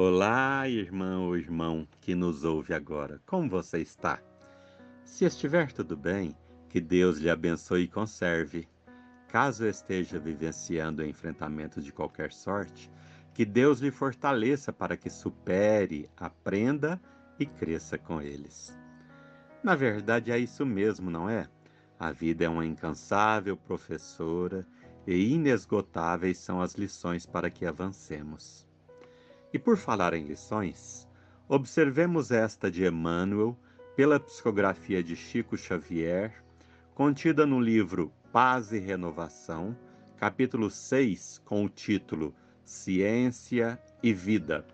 Olá, irmã ou irmão que nos ouve agora. Como você está? Se estiver tudo bem, que Deus lhe abençoe e conserve. Caso esteja vivenciando enfrentamento de qualquer sorte, que Deus lhe fortaleça para que supere, aprenda e cresça com eles. Na verdade, é isso mesmo, não é? A vida é uma incansável professora e inesgotáveis são as lições para que avancemos. E por falar em lições, observemos esta de Emmanuel pela psicografia de Chico Xavier, contida no livro Paz e Renovação, capítulo 6, com o título Ciência e Vida.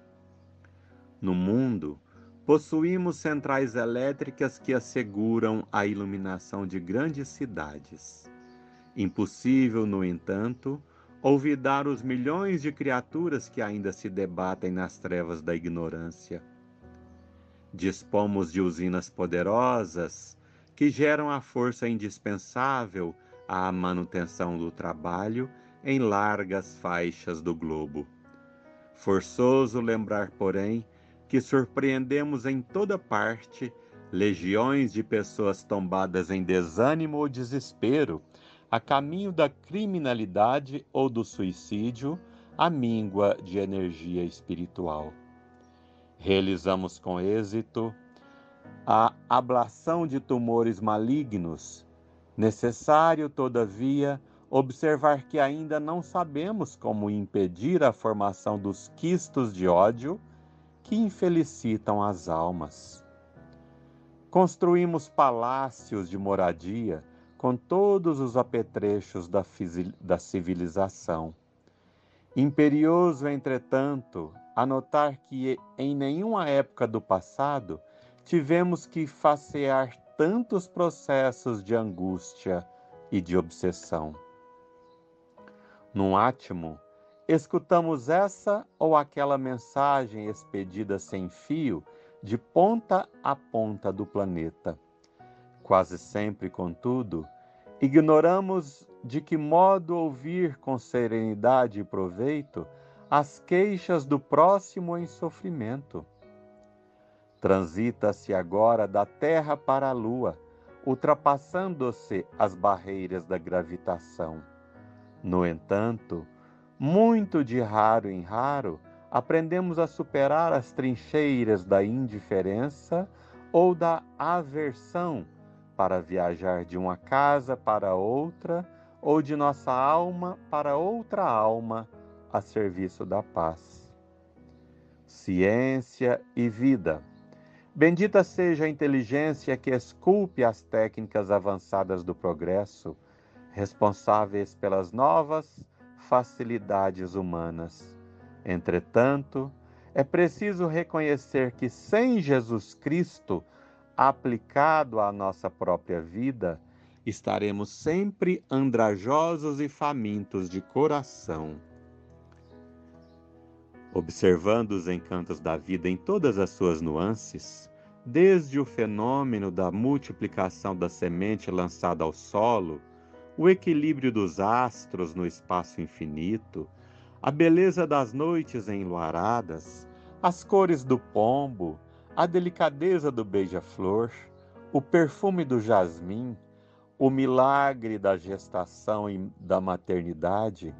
No mundo, possuímos centrais elétricas que asseguram a iluminação de grandes cidades. Impossível, no entanto, olvidar os milhões de criaturas que ainda se debatem nas trevas da ignorância. Dispomos de usinas poderosas que geram a força indispensável à manutenção do trabalho em largas faixas do globo. Forçoso lembrar, porém, que surpreendemos em toda parte legiões de pessoas tombadas em desânimo ou desespero a caminho da criminalidade ou do suicídio, a míngua de energia espiritual. Realizamos com êxito a ablação de tumores malignos. Necessário, todavia, observar que ainda não sabemos como impedir a formação dos quistos de ódio que infelicitam as almas. Construímos palácios de moradia com todos os apetrechos da, da civilização. Imperioso, entretanto, a notar que em nenhuma época do passado tivemos que facear tantos processos de angústia e de obsessão. Num átimo, escutamos essa ou aquela mensagem expedida sem fio de ponta a ponta do planeta. Quase sempre, contudo, Ignoramos de que modo ouvir com serenidade e proveito as queixas do próximo em sofrimento. Transita-se agora da Terra para a Lua, ultrapassando-se as barreiras da gravitação. No entanto, muito de raro em raro, aprendemos a superar as trincheiras da indiferença ou da aversão para viajar de uma casa para outra ou de nossa alma para outra alma a serviço da paz. Ciência e vida. Bendita seja a inteligência que esculpe as técnicas avançadas do progresso, responsáveis pelas novas facilidades humanas. Entretanto, é preciso reconhecer que sem Jesus Cristo aplicado à nossa própria vida, estaremos sempre andrajosos e famintos de coração. Observando os encantos da vida em todas as suas nuances, desde o fenômeno da multiplicação da semente lançada ao solo, o equilíbrio dos astros no espaço infinito, a beleza das noites enluaradas, as cores do pombo, a delicadeza do beija-flor, o perfume do jasmim, o milagre da gestação e da maternidade,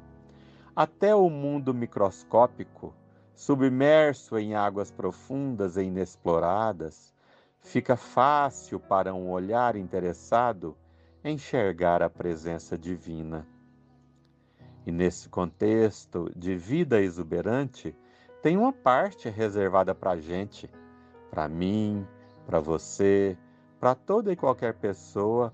até o mundo microscópico, submerso em águas profundas e inexploradas, fica fácil para um olhar interessado enxergar a presença divina. E nesse contexto de vida exuberante, tem uma parte reservada para a gente para mim, para você, para toda e qualquer pessoa,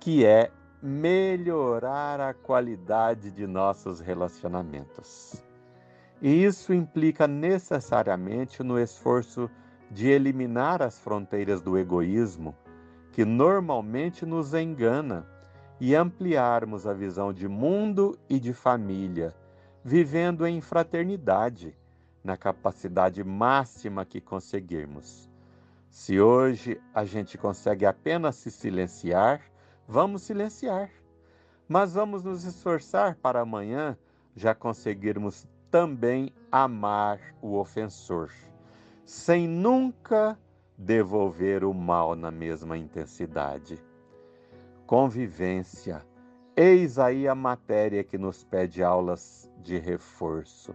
que é melhorar a qualidade de nossos relacionamentos. E isso implica necessariamente no esforço de eliminar as fronteiras do egoísmo, que normalmente nos engana, e ampliarmos a visão de mundo e de família, vivendo em fraternidade na capacidade máxima que conseguirmos. Se hoje a gente consegue apenas se silenciar, vamos silenciar. Mas vamos nos esforçar para amanhã já conseguirmos também amar o ofensor, sem nunca devolver o mal na mesma intensidade. Convivência. Eis aí a matéria que nos pede aulas de reforço.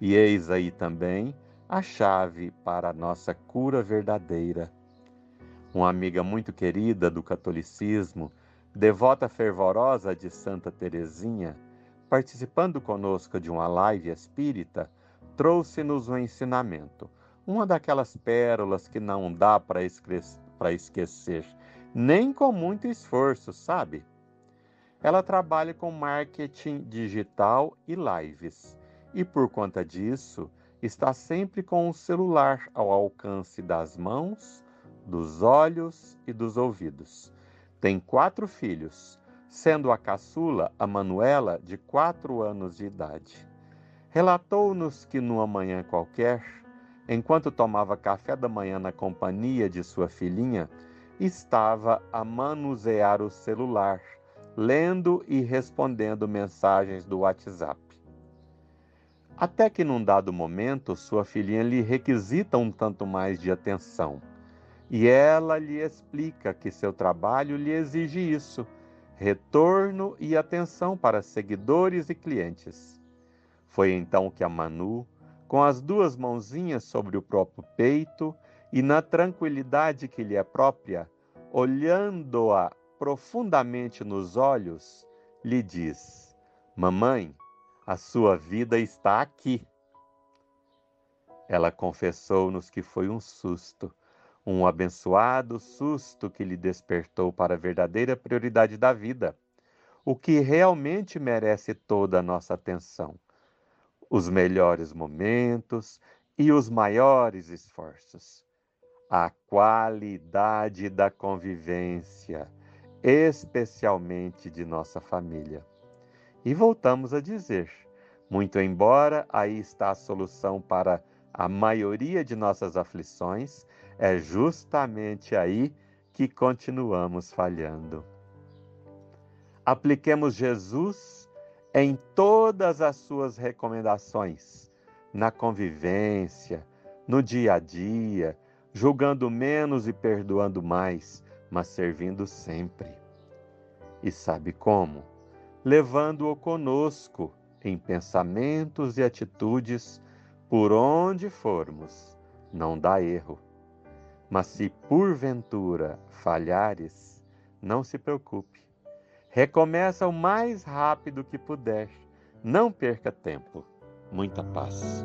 E eis aí também a chave para a nossa cura verdadeira. Uma amiga muito querida do catolicismo, devota fervorosa de Santa Teresinha, participando conosco de uma live espírita, trouxe-nos um ensinamento, uma daquelas pérolas que não dá para esquecer, nem com muito esforço, sabe? Ela trabalha com marketing digital e lives, e por conta disso, está sempre com o celular ao alcance das mãos, dos olhos e dos ouvidos. Tem quatro filhos sendo a caçula a Manuela de quatro anos de idade. Relatou-nos que numa manhã qualquer, enquanto tomava café da manhã na companhia de sua filhinha, estava a manusear o celular, lendo e respondendo mensagens do WhatsApp. Até que num dado momento, sua filhinha lhe requisita um tanto mais de atenção. E ela lhe explica que seu trabalho lhe exige isso retorno e atenção para seguidores e clientes. Foi então que a Manu, com as duas mãozinhas sobre o próprio peito e na tranquilidade que lhe é própria, olhando-a profundamente nos olhos, lhe diz: Mamãe, a sua vida está aqui. Ela confessou-nos que foi um susto, um abençoado susto que lhe despertou para a verdadeira prioridade da vida, o que realmente merece toda a nossa atenção, os melhores momentos e os maiores esforços. A qualidade da convivência, especialmente de nossa família. E voltamos a dizer: muito embora aí está a solução para a maioria de nossas aflições, é justamente aí que continuamos falhando. Apliquemos Jesus em todas as suas recomendações, na convivência, no dia a dia, julgando menos e perdoando mais, mas servindo sempre. E sabe como? Levando-o conosco em pensamentos e atitudes por onde formos. Não dá erro. Mas se porventura falhares, não se preocupe. Recomeça o mais rápido que puder. Não perca tempo. Muita paz.